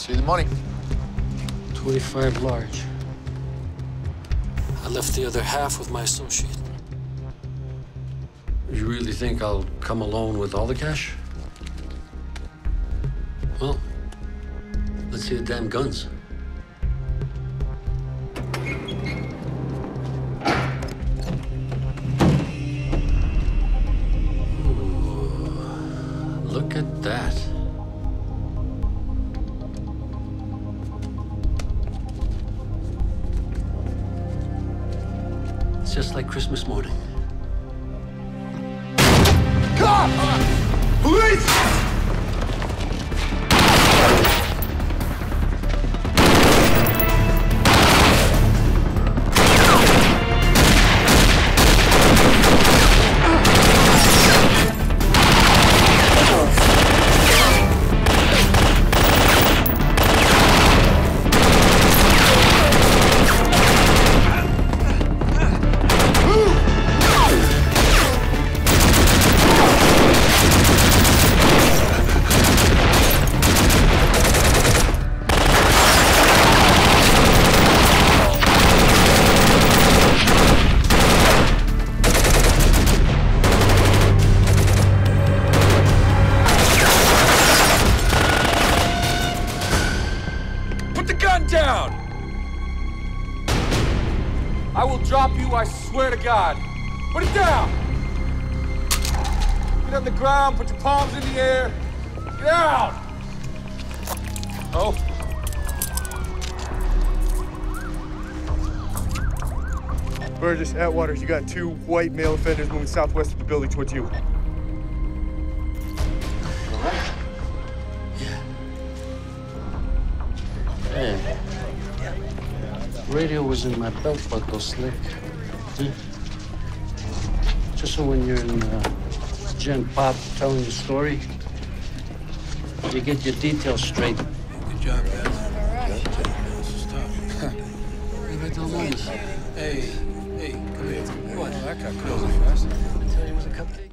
See the money. 25 large. I left the other half with my associate. You really think I'll come alone with all the cash? Well, let's see the damn guns. Ooh, look at that. It's just like Christmas morning. Cop! Police! Down! I will drop you, I swear to God. Put it down! Get on the ground, put your palms in the air. Get out! Oh. Burgess, Atwater, you got two white male offenders moving southwest of the building towards you. Radio was in my belt buckle slick. Hmm? Just so when you're in uh, Gen Pop telling the story, you get your details straight. Good job, guys. Right. Good job. This is tough. Hey, hey, come here. What? That got close. I tell you what a cupcake.